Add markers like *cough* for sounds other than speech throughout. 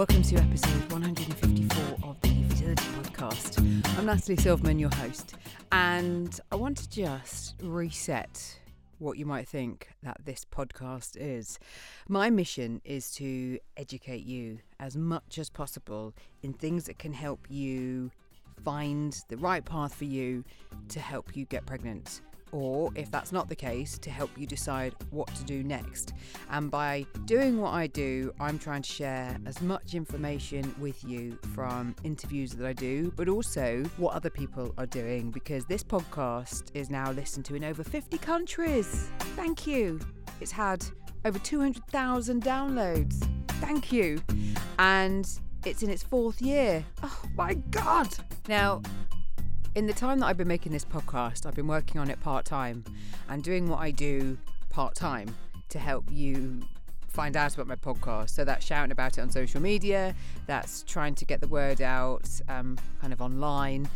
Welcome to episode 154 of the Fertility Podcast. I'm Natalie Silverman, your host, and I want to just reset what you might think that this podcast is. My mission is to educate you as much as possible in things that can help you find the right path for you to help you get pregnant or if that's not the case, to help you decide what to do next. And by doing what I do, I'm trying to share as much information with you from interviews that I do, but also what other people are doing because this podcast is now listened to in over 50 countries. Thank you. It's had over 200,000 downloads. Thank you. And it's in its fourth year. Oh my God. Now, in the time that I've been making this podcast, I've been working on it part time and doing what I do part time to help you find out about my podcast. So that's shouting about it on social media, that's trying to get the word out um, kind of online.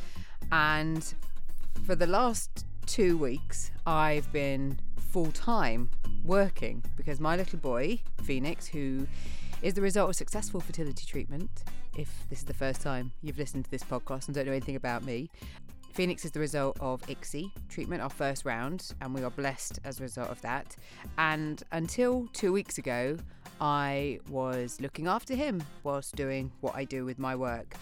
And for the last two weeks, I've been full time working because my little boy, Phoenix, who is the result of successful fertility treatment. If this is the first time you've listened to this podcast and don't know anything about me, Phoenix is the result of ICSI treatment, our first round, and we are blessed as a result of that. And until two weeks ago, I was looking after him whilst doing what I do with my work.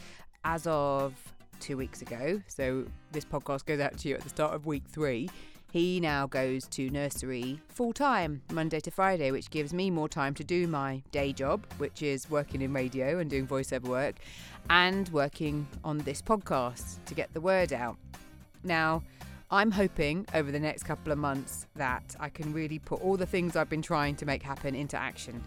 As of two weeks ago, so this podcast goes out to you at the start of week three, he now goes to nursery full time, Monday to Friday, which gives me more time to do my day job, which is working in radio and doing voiceover work, and working on this podcast to get the word out. Now, I'm hoping over the next couple of months that I can really put all the things I've been trying to make happen into action.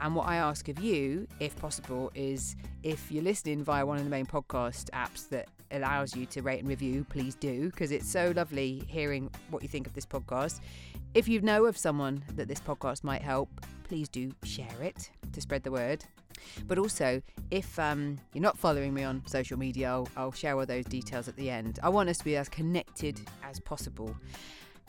And what I ask of you, if possible, is if you're listening via one of the main podcast apps that allows you to rate and review, please do, because it's so lovely hearing what you think of this podcast. If you know of someone that this podcast might help, please do share it to spread the word. But also, if um, you're not following me on social media, I'll, I'll share all those details at the end. I want us to be as connected as possible.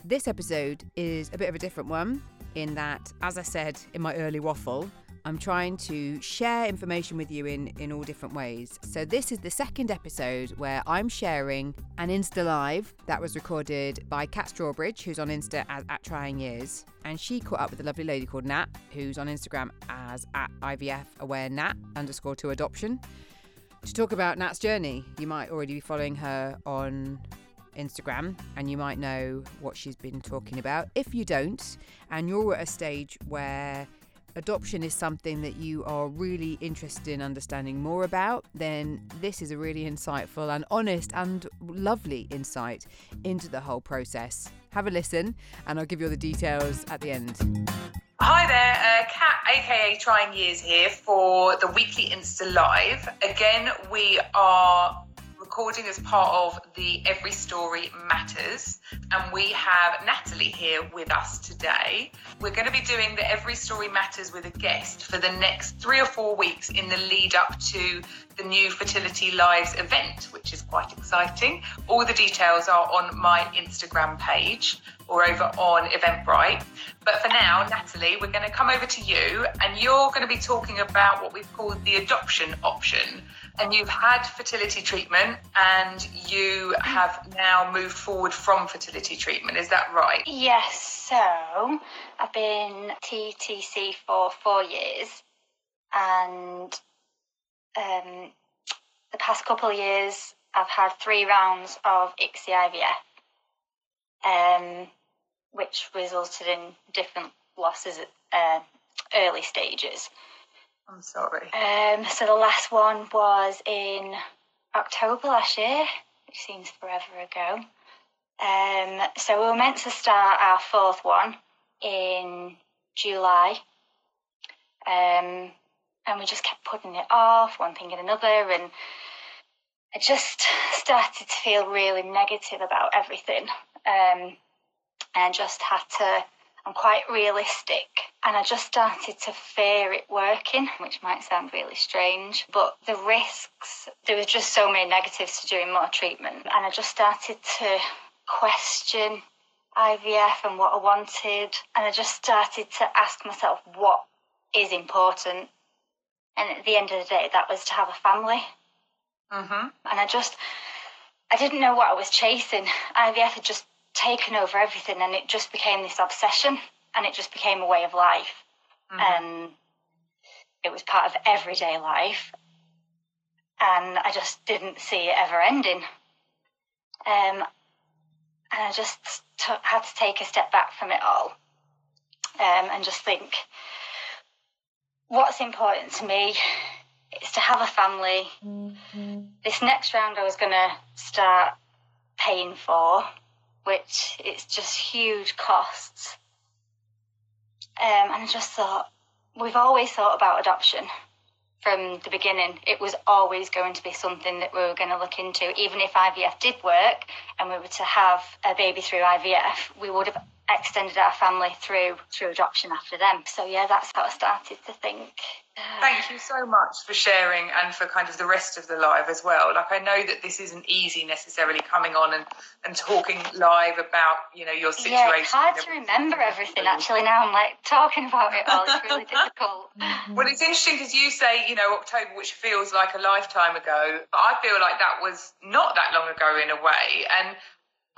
This episode is a bit of a different one in that, as I said in my early waffle, I'm trying to share information with you in, in all different ways. So, this is the second episode where I'm sharing an Insta Live that was recorded by Cat Strawbridge, who's on Insta as at Trying Years. And she caught up with a lovely lady called Nat, who's on Instagram as at IVF Aware Nat underscore to adoption, to talk about Nat's journey. You might already be following her on Instagram and you might know what she's been talking about. If you don't, and you're at a stage where adoption is something that you are really interested in understanding more about, then this is a really insightful and honest and lovely insight into the whole process. Have a listen, and I'll give you all the details at the end. Hi there, uh, Cat, aka Trying Years here for the weekly Insta Live. Again, we are recording as part of the Every Story Matters, and we have Natalie here with us today. We're going to be doing the Every Story Matters with a guest for the next three or four weeks in the lead up to the new Fertility Lives event, which is quite exciting. All the details are on my Instagram page or over on Eventbrite. But for now, Natalie, we're going to come over to you and you're going to be talking about what we've called the adoption option and you've had fertility treatment and you have now moved forward from fertility treatment. Is that right? Yes. So I've been TTC for four years and um, the past couple of years I've had three rounds of ICSI IVF, um, which resulted in different losses at uh, early stages. I'm sorry. Um, so the last one was in October last year, which seems forever ago. Um, so we were meant to start our fourth one in July. Um, and we just kept putting it off, one thing and another, and I just started to feel really negative about everything. Um, and just had to I'm quite realistic and I just started to fear it working, which might sound really strange, but the risks, there was just so many negatives to doing more treatment. And I just started to question IVF and what I wanted. And I just started to ask myself what is important And at the end of the day, that was to have a family. Mm-hmm. And I just, I didn't know what I was chasing. IVF had just taken over everything and it just became this obsession and it just became a way of life. Mhm. And it was part of everyday life. And I just didn't see it ever ending. Um, and I just t- had to take a step back from it all um, and just think what's important to me is to have a family. This next round, I was going to start paying for, which it's just huge costs. Um, and I just thought, we've always thought about adoption from the beginning. It was always going to be something that we were going to look into. Even if IVF did work and we were to have a baby through IVF, we would have extended our family through through adoption after them. So yeah, that's how I started to think. Thank you so much for sharing and for kind of the rest of the live as well. Like I know that this isn't easy necessarily coming on and, and talking live about, you know, your situation. Yeah, it's hard to remember everything actually now. I'm like talking about it all. It's really *laughs* difficult. Well, it's interesting because you say, you know, October, which feels like a lifetime ago. But I feel like that was not that long ago in a way. And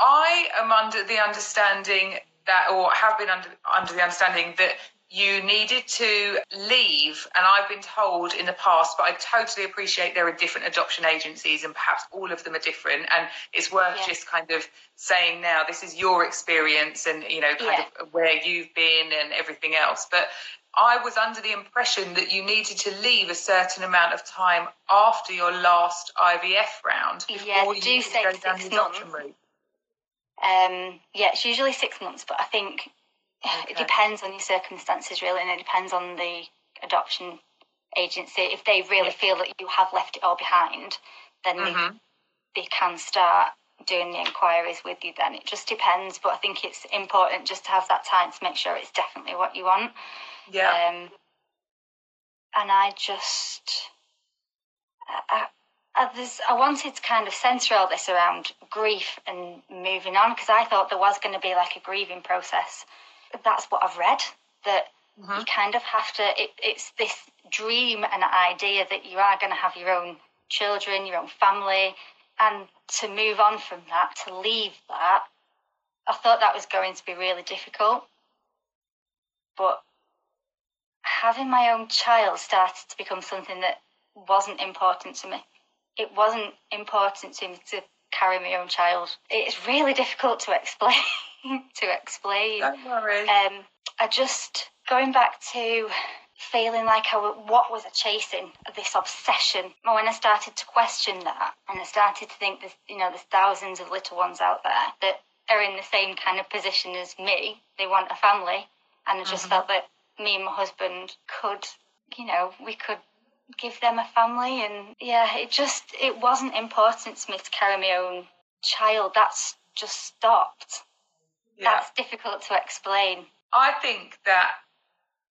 I am under the understanding that, or have been under under the understanding that you needed to leave. And I've been told in the past, but I totally appreciate there are different adoption agencies, and perhaps all of them are different. And it's worth Yeah. just kind of saying now, this is your experience, and you know, kind Yeah. of where you've been and everything else. But I was under the impression that you needed to leave a certain amount of time after your last IVF round before Yeah, you do could say go down six the adoption months. Um, yeah, it's usually six months, but I think *sighs* Okay. it depends on your circumstances really, and it depends on the adoption agency. If they really Yeah. feel that you have left it all behind, then Mhm. they, they can start doing the inquiries with you. Then it just depends, but I think it's important just to have that time to make sure it's definitely what you want. Yeah. Um, and I just, I, I, there's, I wanted to kind of centre all this around grief and moving on because I thought there was going to be like a grieving process. That's what I've read. That Mhm. you kind of have to. It, it's this dream and idea that you are going to have your own children, your own family, and to move on from that, to leave that. I thought that was going to be really difficult, but having my own child started to become something that wasn't important to me. It wasn't important to me to carry my own child. It's really difficult to explain. *laughs* to explain. Don't worry. Um, I just going back to feeling like I w- what was I chasing? This obsession. When I started to question that, and I started to think there's you know there's thousands of little ones out there that are in the same kind of position as me. They want a family, and I just Mhm. felt that me and my husband could, you know, we could give them a family, and yeah, it just it wasn't important to me to carry my own child. That's just stopped. yeah. That's difficult to explain. I think that,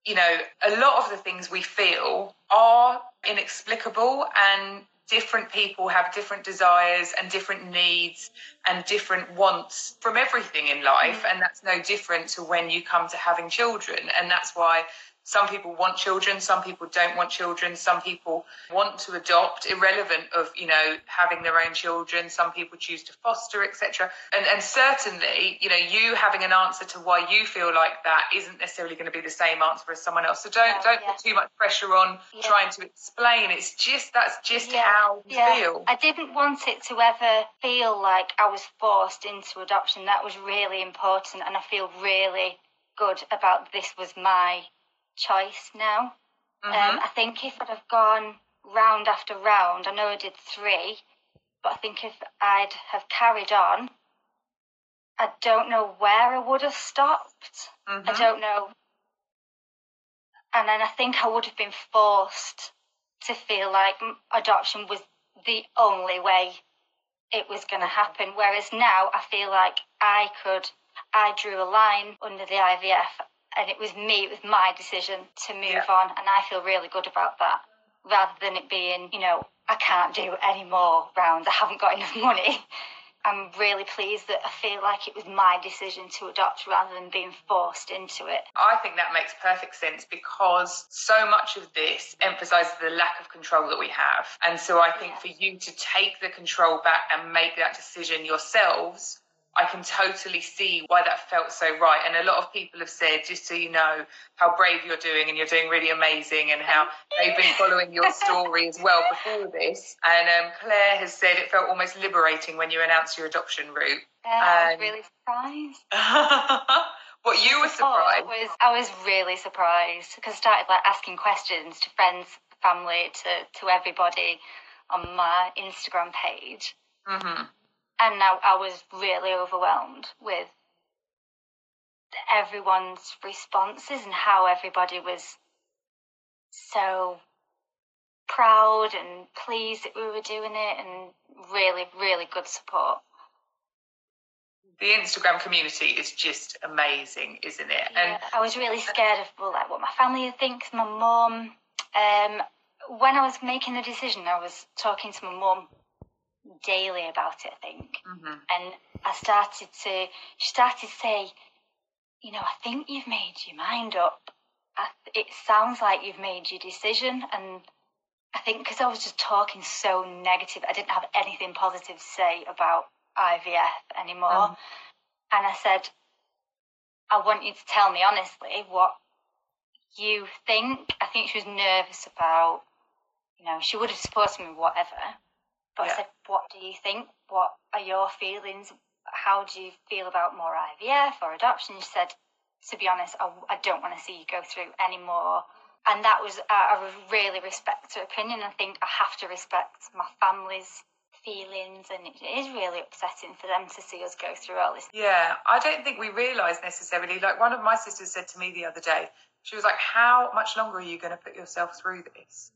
you know, a lot of the things we feel are inexplicable and different people have different desires and different needs and different wants from everything in life. Mm. And that's no different to when you come to having children. And that's why some people want children, some people don't want children, some people want to adopt, irrelevant of, you know, having their own children, some people choose to foster, etc. And and certainly, you know, you having an answer to why you feel like that isn't necessarily going to be the same answer as someone else. So don't don't yeah. put too much pressure on Yeah. trying to explain. It's just that's just Yeah, how you feel. I didn't want it to ever feel like I was forced into adoption. That was really important, and I feel really good about this was my choice now. Mhm. Um, I think if I'd have gone round after round, I know I did three, but I think if I'd have carried on, I don't know where I would have stopped. I Mhm. don't know. And then I think I would have been forced to feel like adoption was the only way it was going to happen. Whereas now I feel like I could, I drew a line under the IVF and it was me, it was my decision to move Yeah. on. And I feel really good about that rather than it being, you know, I can't do any more rounds, I haven't got *laughs* enough money. I'm really pleased that I feel like it was my decision to adopt rather than being forced into it. I think that makes perfect sense because so much of this emphasizes the lack of control that we have. And so I think Yeah. for you to take the control back and make that decision yourselves, I can totally see why that felt so right. And a lot of people have said, just so you know, how brave you're doing and you're doing really amazing and how they've been following your story as well before this. And um, Claire has said it felt almost liberating when you announced your adoption route. Yeah, I was really surprised. *laughs* what you were Oh, I surprised? was I was really surprised because I started like asking questions to friends, family, to to everybody on my Instagram page, hmm and now I was really overwhelmed with everyone's responses and how everybody was so proud and pleased that we were doing it, and really, really good support. The Instagram community is just amazing, isn't it? Yeah, I was really scared of well, like what my family would think. my mum, um, when I was making the decision, I was talking to my mum daily about it. I think, And hmm and I started to. She started to say, you know, I think you've made your mind up. I, it sounds like you've made your decision, and I think because I was just talking so negative, I didn't have anything positive to say about IVF anymore. Mhm. And I said, I want you to tell me honestly what you think. I think she was nervous about, you know, she would have supported me, whatever. But Yeah. I said, What do you think? What are your feelings? How do you feel about more IVF or adoption? She said, To be honest, I, I don't want to see you go through any more. And that was, I, I really respect her opinion. I think I have to respect my family's feelings, and it is really upsetting for them to see us go through all this. Yeah, I don't think we realise necessarily. Like one of my sisters said to me the other day, she was like, How much longer are you going to put yourself through this?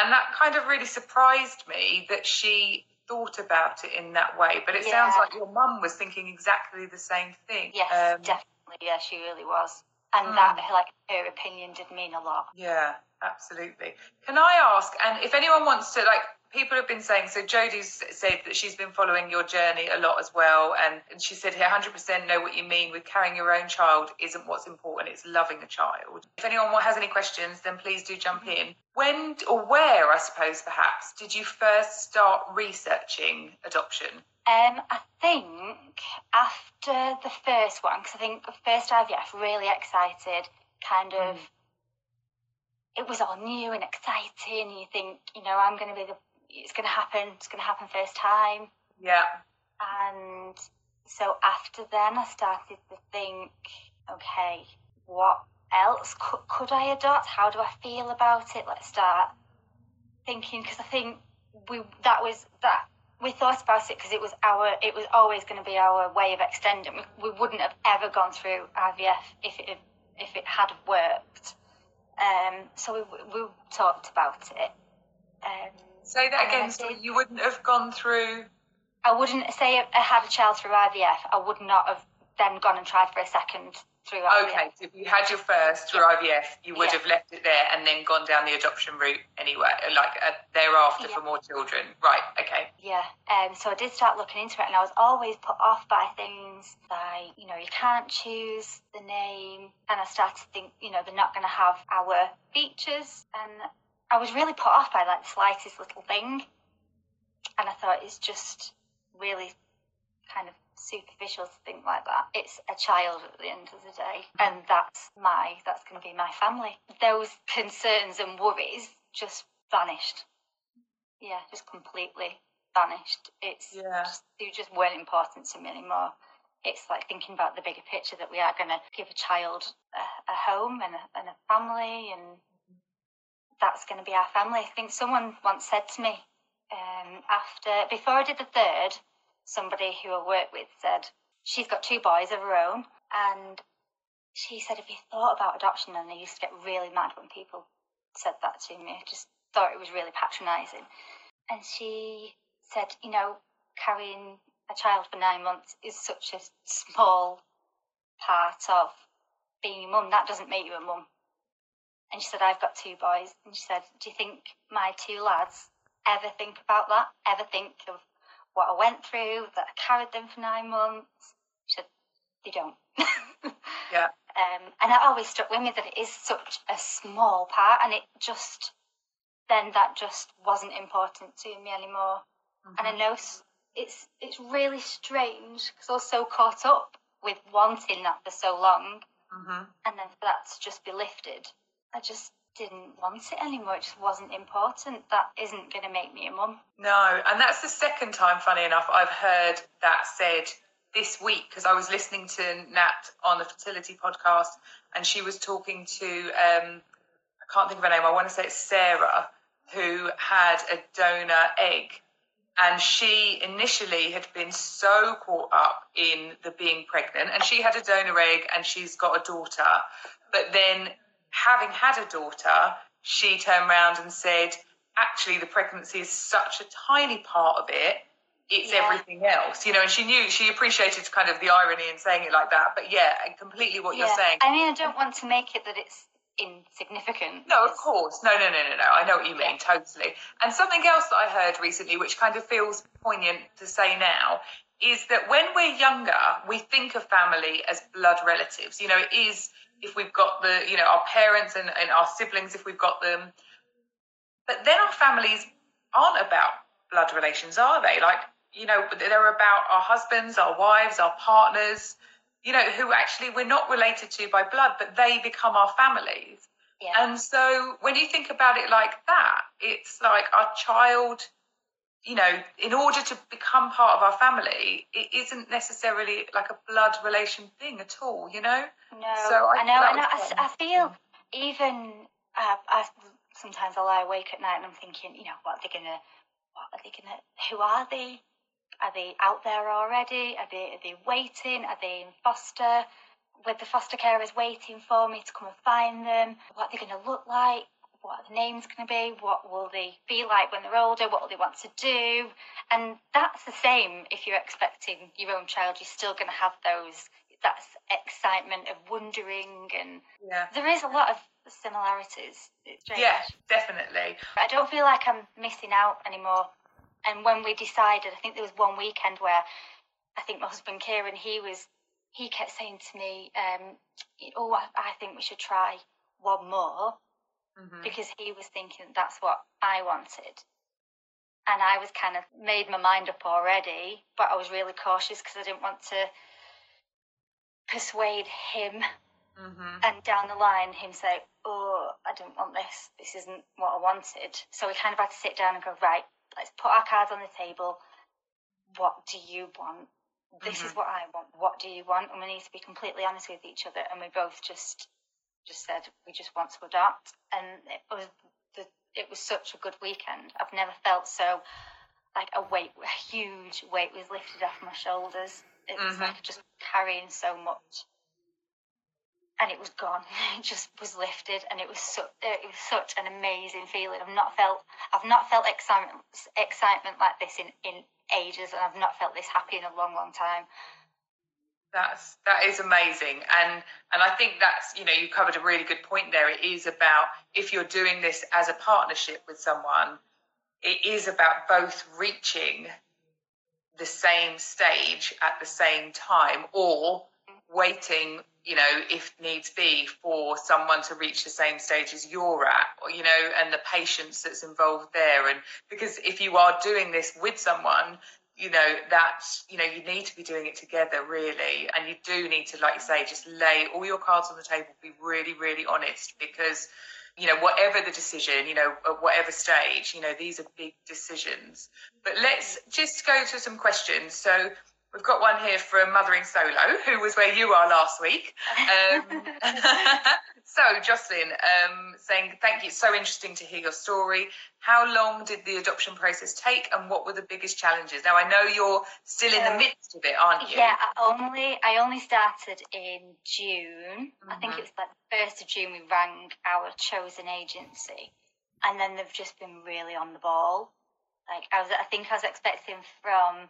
And that kind of really surprised me that she thought about it in that way. But it sounds like your mum was thinking exactly the same thing. Yes, Um, definitely. Yeah, she really was. And Mm. that, like, her opinion did mean a lot. Yeah, absolutely. Can I ask, and if anyone wants to, like, people have been saying, so Jodie's said that she's been following your journey a lot as well, and, and she said, here, 100% know what you mean with carrying your own child isn't what's important, it's loving a child. If anyone has any questions, then please do jump in. When or where, I suppose, perhaps, did you first start researching adoption? Um, I think after the first one, because I think the first IVF, really excited, kind of, it was all new and exciting. And you think, you know, I'm going to be the, it's going to happen, it's going to happen first time. Yeah. And so after then, I started to think, okay, what else could, could I adopt? How do I feel about it? Let's start thinking because I think we that was that we thought about it because it was our it was always going to be our way of extending. We, we wouldn't have ever gone through IVF if it if it had worked. Um, so we we talked about it. Um, Say that again, so you wouldn't have gone through. I wouldn't say I had a child through IVF. I would not have then gone and tried for a second through IVF. Okay, so if you had your first through IVF, you would Yeah. have left it there and then gone down the adoption route anyway, like uh, thereafter Yeah. for more children. Right, okay. Yeah. Um, so I did start looking into it, and I was always put off by things like, you know, you can't choose the name, and I started to think, you know, they're not going to have our features, and I was really put off by like the slightest little thing, and I thought it's just really kind of superficial to think like that. It's a child at the end of the day, and that's my that's going to be my family. Those concerns and worries just vanished. Yeah, just completely vanished. It's Yeah. just, they just weren't important to me anymore. It's like thinking about the bigger picture that we are going to give a child a, a home and a, and a family, and that's going to be our family. I think someone once said to me um, after before I did the third, somebody who I work with said she's got two boys of her own, and she said, "Have you thought about adoption?" And I used to get really mad when people said that to me. I just thought it was really patronising. And she said, "You know, carrying a child for nine months is such a small part of being a mum. That doesn't make you a mum." And she said, "I've got two boys." And she said, "Do you think my two lads ever think about that? Ever think of what I went through, that I carried them for nine months. She said, they don't. yeah. *laughs* Um, and it always struck with me that it is such a small part, and it just then that just wasn't important to me anymore. Mm-hmm. And I mm-hmm. know it's it's really strange because I was so caught up with wanting that for so long, mm-hmm. and then for that to just be lifted, I just didn't want it anymore. It just wasn't important. That isn't going to make me a mum. No, and that's the second time, funny enough, I've heard that said this week because I was listening to Nat on the fertility podcast, and she was talking to um, I can't think of her name. I want to say it's Sarah, who had a donor egg. And she initially had been so caught up in the being pregnant, and she had a donor egg and she's got a daughter. But then, having had a daughter, she turned around and said, Actually, the pregnancy is such a tiny part of it it's yeah. everything else, you know. And she knew she appreciated kind of the irony in saying it like that. But yeah, and completely what yeah. you're saying. I mean, I don't want to make it that it's insignificant. No, of course. No, no, no, no, no. I know what you mean, totally. And something else that I heard recently, which kind of feels poignant to say now, is that when we're younger, we think of family as blood relatives. You know, it is if we've got the, you know, our parents and, and our siblings, if we've got them. But then our families aren't about blood relations, are they? Like, you know, they're about our husbands, our wives, our partners you know, who actually we're not related to by blood, but they become our families. Yeah. And so when you think about it like that, it's like our child, you know, in order to become part of our family, it isn't necessarily like a blood relation thing at all, you know? No, so I, I know, I, know I, I, feel even, uh, I, sometimes I lie awake at night and I'm thinking, you know, what are they going to, what are they going to, who are they? Are they out there already? Are they, are they waiting? Are they in foster? With the foster carers waiting for me to come and find them? What are they going to look like? What are the names going to be? What will they be like when they're older? What will they want to do? And that's the same if you're expecting your own child. You're still going to have those that excitement of wondering and yeah. there is a lot of similarities. Yeah, definitely. I don't feel like I'm missing out anymore and when we decided, I think there was one weekend where I think my husband Kieran, he was, he kept saying to me, um, "Oh, I, I, think we should try one more," mm-hmm. because he was thinking that's what I wanted, and I was kind of made my mind up already, but I was really cautious because I didn't want to persuade him. Mm-hmm. And down the line, him say, "Oh, I don't want this. This isn't what I wanted." So we kind of had to sit down and go, "Right, let's put our cards on the table. What do you want? This mm-hmm. is what I want. What do you want? And we need to be completely honest with each other. And we both just just said we just want to adopt. And it was the it was such a good weekend. I've never felt so like a weight, a huge weight was lifted off my shoulders. It was mm-hmm. like just carrying so much and it was gone. *laughs* It just was lifted, and it was so, it was such an amazing feeling. I've not felt I've not felt excitement excitement like this in in ages, and I've not felt this happy in a long, long time. That's that is amazing, and and I think that's you know you covered a really good point there. It is about if you're doing this as a partnership with someone, it is about both reaching the same stage at the same time, or waiting you know, if needs be, for someone to reach the same stage as you're at, or, you know, and the patience that's involved there. And because if you are doing this with someone, you know, that's, you know, you need to be doing it together, really. And you do need to, like you say, just lay all your cards on the table, be really, really honest, because, you know, whatever the decision, you know, at whatever stage, you know, these are big decisions. But let's just go to some questions. So, We've got one here from Mothering Solo, who was where you are last week. Um, *laughs* so, Jocelyn, um, saying, Thank you. It's so interesting to hear your story. How long did the adoption process take and what were the biggest challenges? Now, I know you're still in the midst of it, aren't you? Yeah, I only, I only started in June. Mm-hmm. I think mm-hmm. it was like the 1st of June we rang our chosen agency. And then they've just been really on the ball. Like, I, was, I think I was expecting from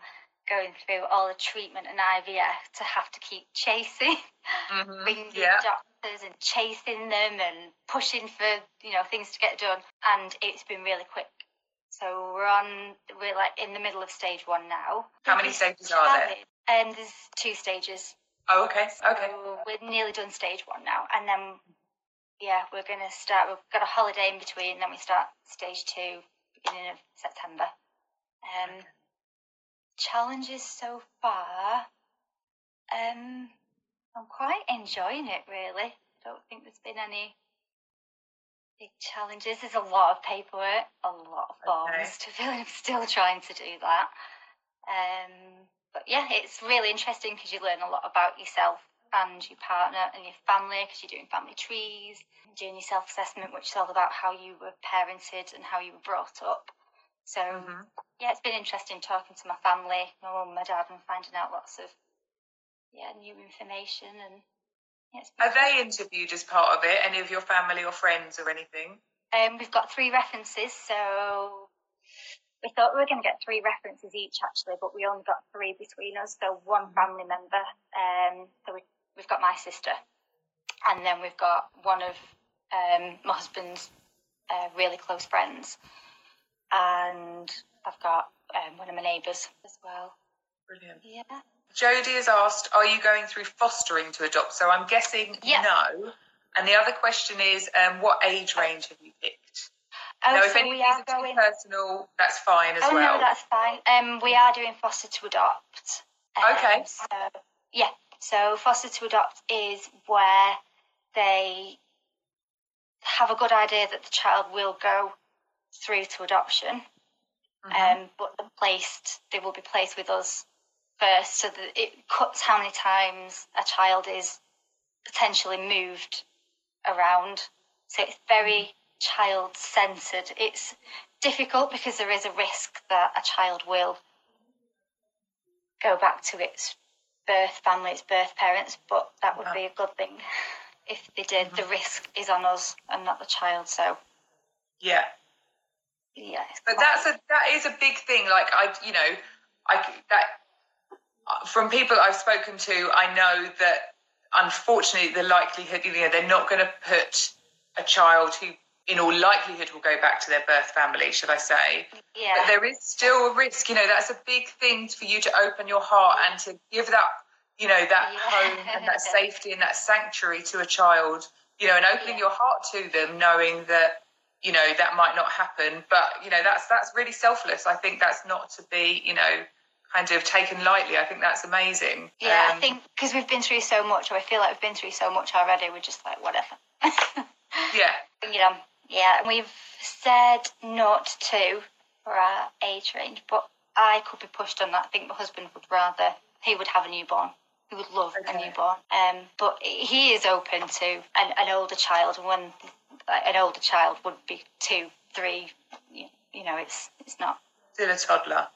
going through all the treatment and IVF to have to keep chasing, mm-hmm. *laughs* ringing yeah. doctors and chasing them and pushing for you know things to get done. And it's been really quick. So we're on, we're like in the middle of stage one now. How many stages are there? Um, there's two stages. Oh, okay, So okay. we're nearly done stage one now, and then yeah, we're gonna start. We've got a holiday in between, then we start stage two beginning of September. Um, challenges so far. Um, I'm quite enjoying it really. I don't think there's been any big challenges. There's a lot of paperwork, a lot of forms Okay. to *laughs* fill. in. I'm still trying to do that. Um, but yeah, it's really interesting because you learn a lot about yourself and your partner and your family because you're doing family trees, doing your self assessment, which is all about how you were parented and how you were brought up. So Mhm. yeah, it's been interesting talking to my family, my mum, my dad, and finding out lots of yeah new information and yeah, Are they interviewed as part of it? Any of your family or friends or anything? Um, we've got three references, so we thought we were going to get three references each actually, but we only got three between us. So one family member. Um, so we, we've got my sister, and then we've got one of um, my husband's uh, really close friends, and I've got um, one of my neighbours as well. Brilliant. Yeah. Jodie has asked, are you going through fostering to adopt? So I'm guessing Yeah. no. And the other question is, um, what age range have you picked? Oh, now, if so any we are going. personal, that's fine as oh well. no, that's fine. Um, we are doing foster to adopt. Um, Okay. So yeah, so foster to adopt is where they have a good idea that the child will go through to adoption, Mhm. um, but they're placed. They will be placed with us first, so that it cuts how many times a child is potentially moved around. So it's very child centered. It's difficult because there is a risk that a child will go back to its birth family, its birth parents, but that would be a good thing *laughs* if they did. The risk is on us and not the child. So yeah. Yeah, But quite- that's a that is a big thing. Like I, you know, I that from people I've spoken to, I know that unfortunately the likelihood, you know, they're not going to put a child who, in all likelihood, will go back to their birth family, should I say? yeah. But there is still a risk. You know, that's a big thing for you to open your heart and to give that, you know, that Yeah. home and that *laughs* safety and that sanctuary to a child. You know, and opening Yeah. your heart to them, knowing that you know that might not happen. But you know, that's that's really selfless. I think that's not to be, you know, kind of taken lightly. I think that's amazing. Yeah, I Um, think because we've been through so much, or I feel like we've been through so much already, we're just like, whatever. *laughs* Yeah. you know, yeah, and we've said not to for our age range, but I could be pushed on that. I think my husband would rather, he would have a newborn. He would love Okay. a newborn. Um, but he is open to an, an older child, and when an older child would be two, three, you, you know, it's it's not Still a toddler.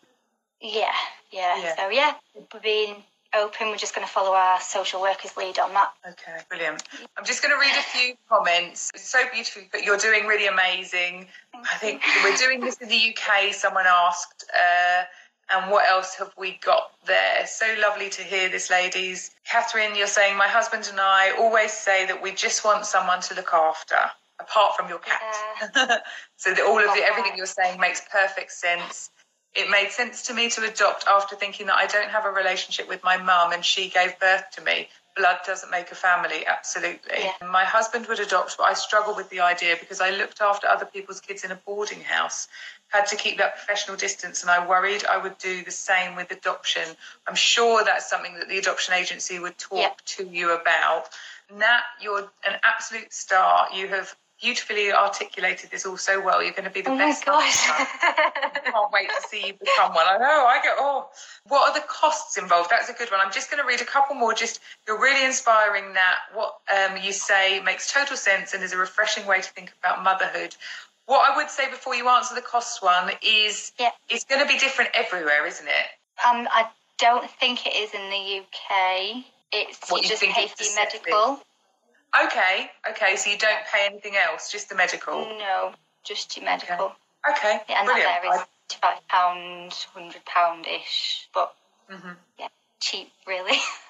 yeah, yeah. Yeah. So yeah, we're being open. We're just going to follow our social workers lead on that. Okay, brilliant. I'm just going to read a few comments. It's so beautiful, but you're doing really amazing. I think we're doing this in the UK. Someone asked, uh, and what else have we got there? So lovely to hear this, ladies. Catherine, you're saying my husband and I always say that we just want someone to look after, apart from your cat. *laughs* so that all of the, everything you're saying makes perfect sense. It made sense to me to adopt after thinking that I don't have a relationship with my mum and she gave birth to me. Blood doesn't make a family, absolutely. Yeah. My husband would adopt, but I struggle with the idea because I looked after other people's kids in a boarding house, had to keep that professional distance, and I worried I would do the same with adoption. I'm sure that's something that the adoption agency would talk Yeah. to you about. Nat, you're an absolute star. You have beautifully articulated this all so well. You're going to be the Oh my best. gosh. mother. can't wait to see you become one. I know. I go. Oh, what are the costs involved? That's a good one. I'm just going to read a couple more. Just you're really inspiring. That what um, you say makes total sense and is a refreshing way to think about motherhood. What I would say before you answer the cost one is Yeah. it's going to be different everywhere, isn't it? um, I don't think it is in the UK. It's What, you you just pay for your medical. Okay. Okay. So you don't pay anything else, just the medical. No, just your medical. Okay. Yeah, and Brilliant. that there is five pound, hundred pound ish, but Mhm. yeah, cheap really. *laughs*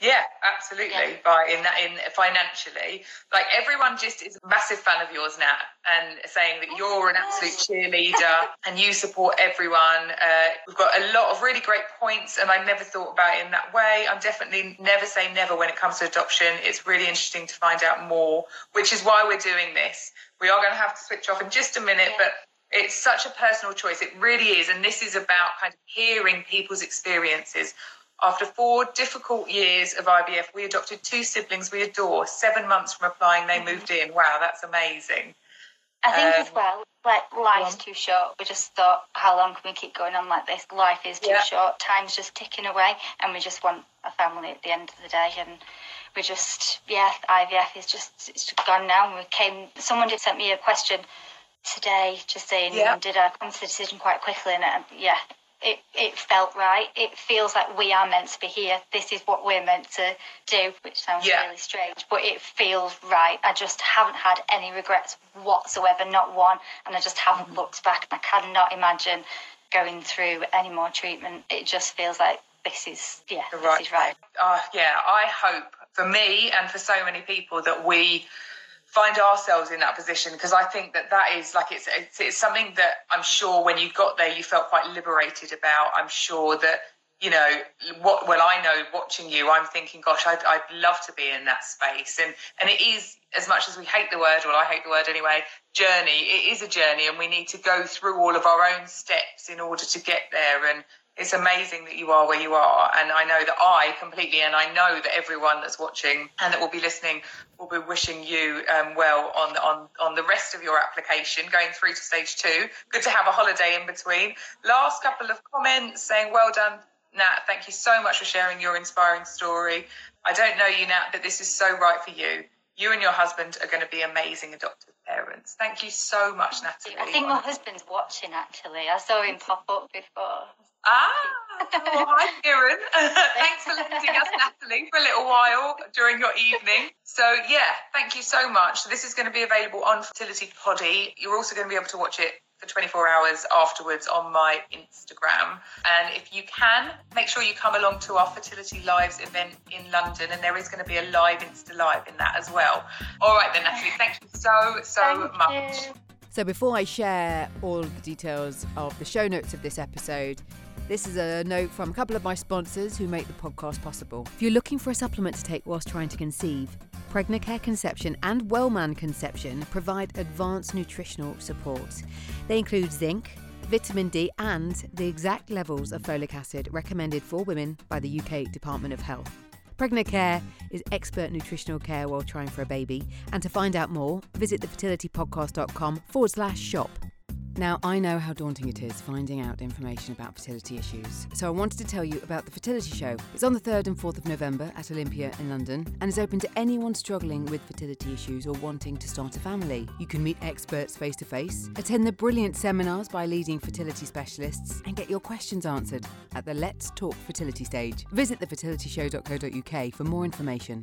Yeah, absolutely. Yeah. By in that in financially, like everyone just is a massive fan of yours, now, and saying that oh you're an absolute cheerleader *laughs* and you support everyone. Uh, we've got a lot of really great points, and I never thought about it in that way. I'm definitely never say never when it comes to adoption. It's really interesting to find out more, which is why we're doing this. We are going to have to switch off in just a minute, yeah. but it's such a personal choice. It really is. And this is about kind of hearing people's experiences. After four difficult years of IVF, we adopted two siblings we adore. Seven months from applying, they moved in. Wow, that's amazing. I think um, as well, like life's too short. We just thought, how long can we keep going on like this? Life is too yeah. short. Time's just ticking away, and we just want a family at the end of the day. And we just, yeah, IVF is just it's gone now. And we came. Someone did send me a question today, just saying, yeah. did I come to the decision quite quickly? And uh, yeah, it, it felt right. It feels like we are meant to be here. This is what we're meant to do, which sounds yeah. really strange, but it feels right. I just haven't had any regrets whatsoever, not one. And I just haven't mm-hmm. looked back. I cannot imagine going through any more treatment. It just feels like this is, yeah, right. this is right. Uh, yeah, I hope for me and for so many people that we find ourselves in that position because I think that that is like it's, it's, it's something that I'm sure when you got there you felt quite liberated about. I'm sure that you know what well I know watching you I'm thinking gosh I'd, I'd love to be in that space. And and it is as much as we hate the word well I hate the word anyway journey. It is a journey and we need to go through all of our own steps in order to get there. And it's amazing that you are where you are. And I know that I completely, and I know that everyone that's watching and that will be listening will be wishing you um, well on, on, on the rest of your application going through to stage two. Good to have a holiday in between. Last couple of comments saying, well done, Nat. Thank you so much for sharing your inspiring story. I don't know you, Nat, but this is so right for you. You and your husband are going to be amazing adoptive parents. Thank you so much, Natalie. I think my husband's watching actually. I saw him pop up before. Ah, oh, hi, Kieran. *laughs* Thanks for lending us Natalie for a little while during your evening. So, yeah, thank you so much. This is going to be available on Fertility Poddy. You're also going to be able to watch it for 24 hours afterwards on my Instagram. And if you can, make sure you come along to our Fertility Lives event in London, and there is going to be a live Insta Live in that as well. All right, then, Natalie, thank you so, so thank much. You. So, before I share all the details of the show notes of this episode, this is a note from a couple of my sponsors who make the podcast possible. If you're looking for a supplement to take whilst trying to conceive, Pregnacare Conception and Wellman Conception provide advanced nutritional support. They include zinc, vitamin D, and the exact levels of folic acid recommended for women by the UK Department of Health. Pregnacare is expert nutritional care while trying for a baby. And to find out more, visit thefertilitypodcast.com forward slash shop. Now, I know how daunting it is finding out information about fertility issues, so I wanted to tell you about the Fertility Show. It's on the 3rd and 4th of November at Olympia in London and is open to anyone struggling with fertility issues or wanting to start a family. You can meet experts face to face, attend the brilliant seminars by leading fertility specialists, and get your questions answered at the Let's Talk Fertility stage. Visit thefertilityshow.co.uk for more information.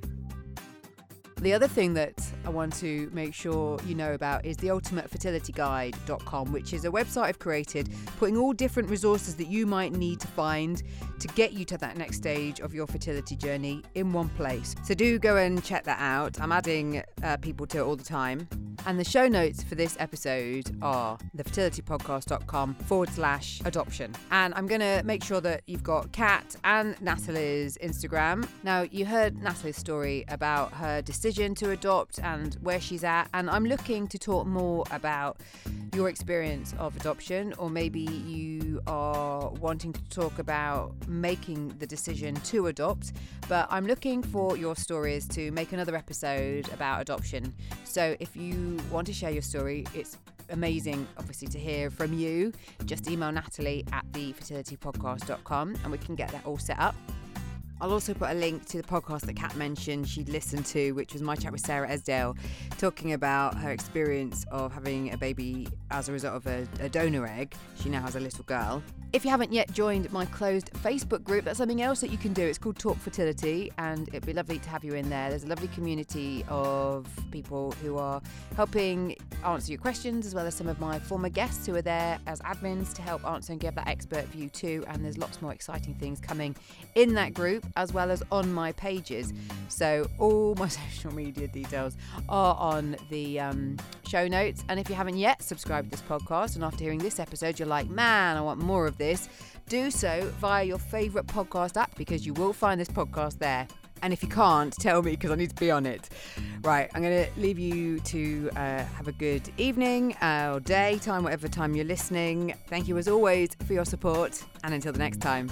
The other thing that I want to make sure you know about is the ultimatefertilityguide.com, which is a website I've created putting all different resources that you might need to find to get you to that next stage of your fertility journey in one place. So do go and check that out. I'm adding uh, people to it all the time. And the show notes for this episode are thefertilitypodcast.com forward slash adoption. And I'm going to make sure that you've got Cat and Natalie's Instagram. Now, you heard Natalie's story about her decision to adopt and where she's at. And I'm looking to talk more about your experience of adoption, or maybe you are wanting to talk about making the decision to adopt. But I'm looking for your stories to make another episode about adoption. So if you want to share your story, it's amazing, obviously, to hear from you. Just email Natalie at thefertilitypodcast.com and we can get that all set up. I'll also put a link to the podcast that Cat mentioned she'd listened to, which was my chat with Sarah Esdaile, talking about her experience of having a baby as a result of a, a, donor egg. She now has a little girl. If you haven't yet joined my closed Facebook group, that's something else that you can do. It's called Talk Fertility, and it'd be lovely to have you in there. There's a lovely community of people who are helping answer your questions, as well as some of my former guests who are there as admins to help answer and give that expert view too. And there's lots more exciting things coming in that group. As well as on my pages. So all *laughs* my social media details are on the um, show notes. And if you haven't yet subscribed to this podcast, and after hearing this episode, you're like, man, I want more of this, do so via your favourite podcast app because you will find this podcast there. And if you can't, tell me because I need to be on it. Right, I'm going to leave you to uh, have a good evening uh, or day, time, whatever time you're listening. Thank you as always for your support, and until the next time.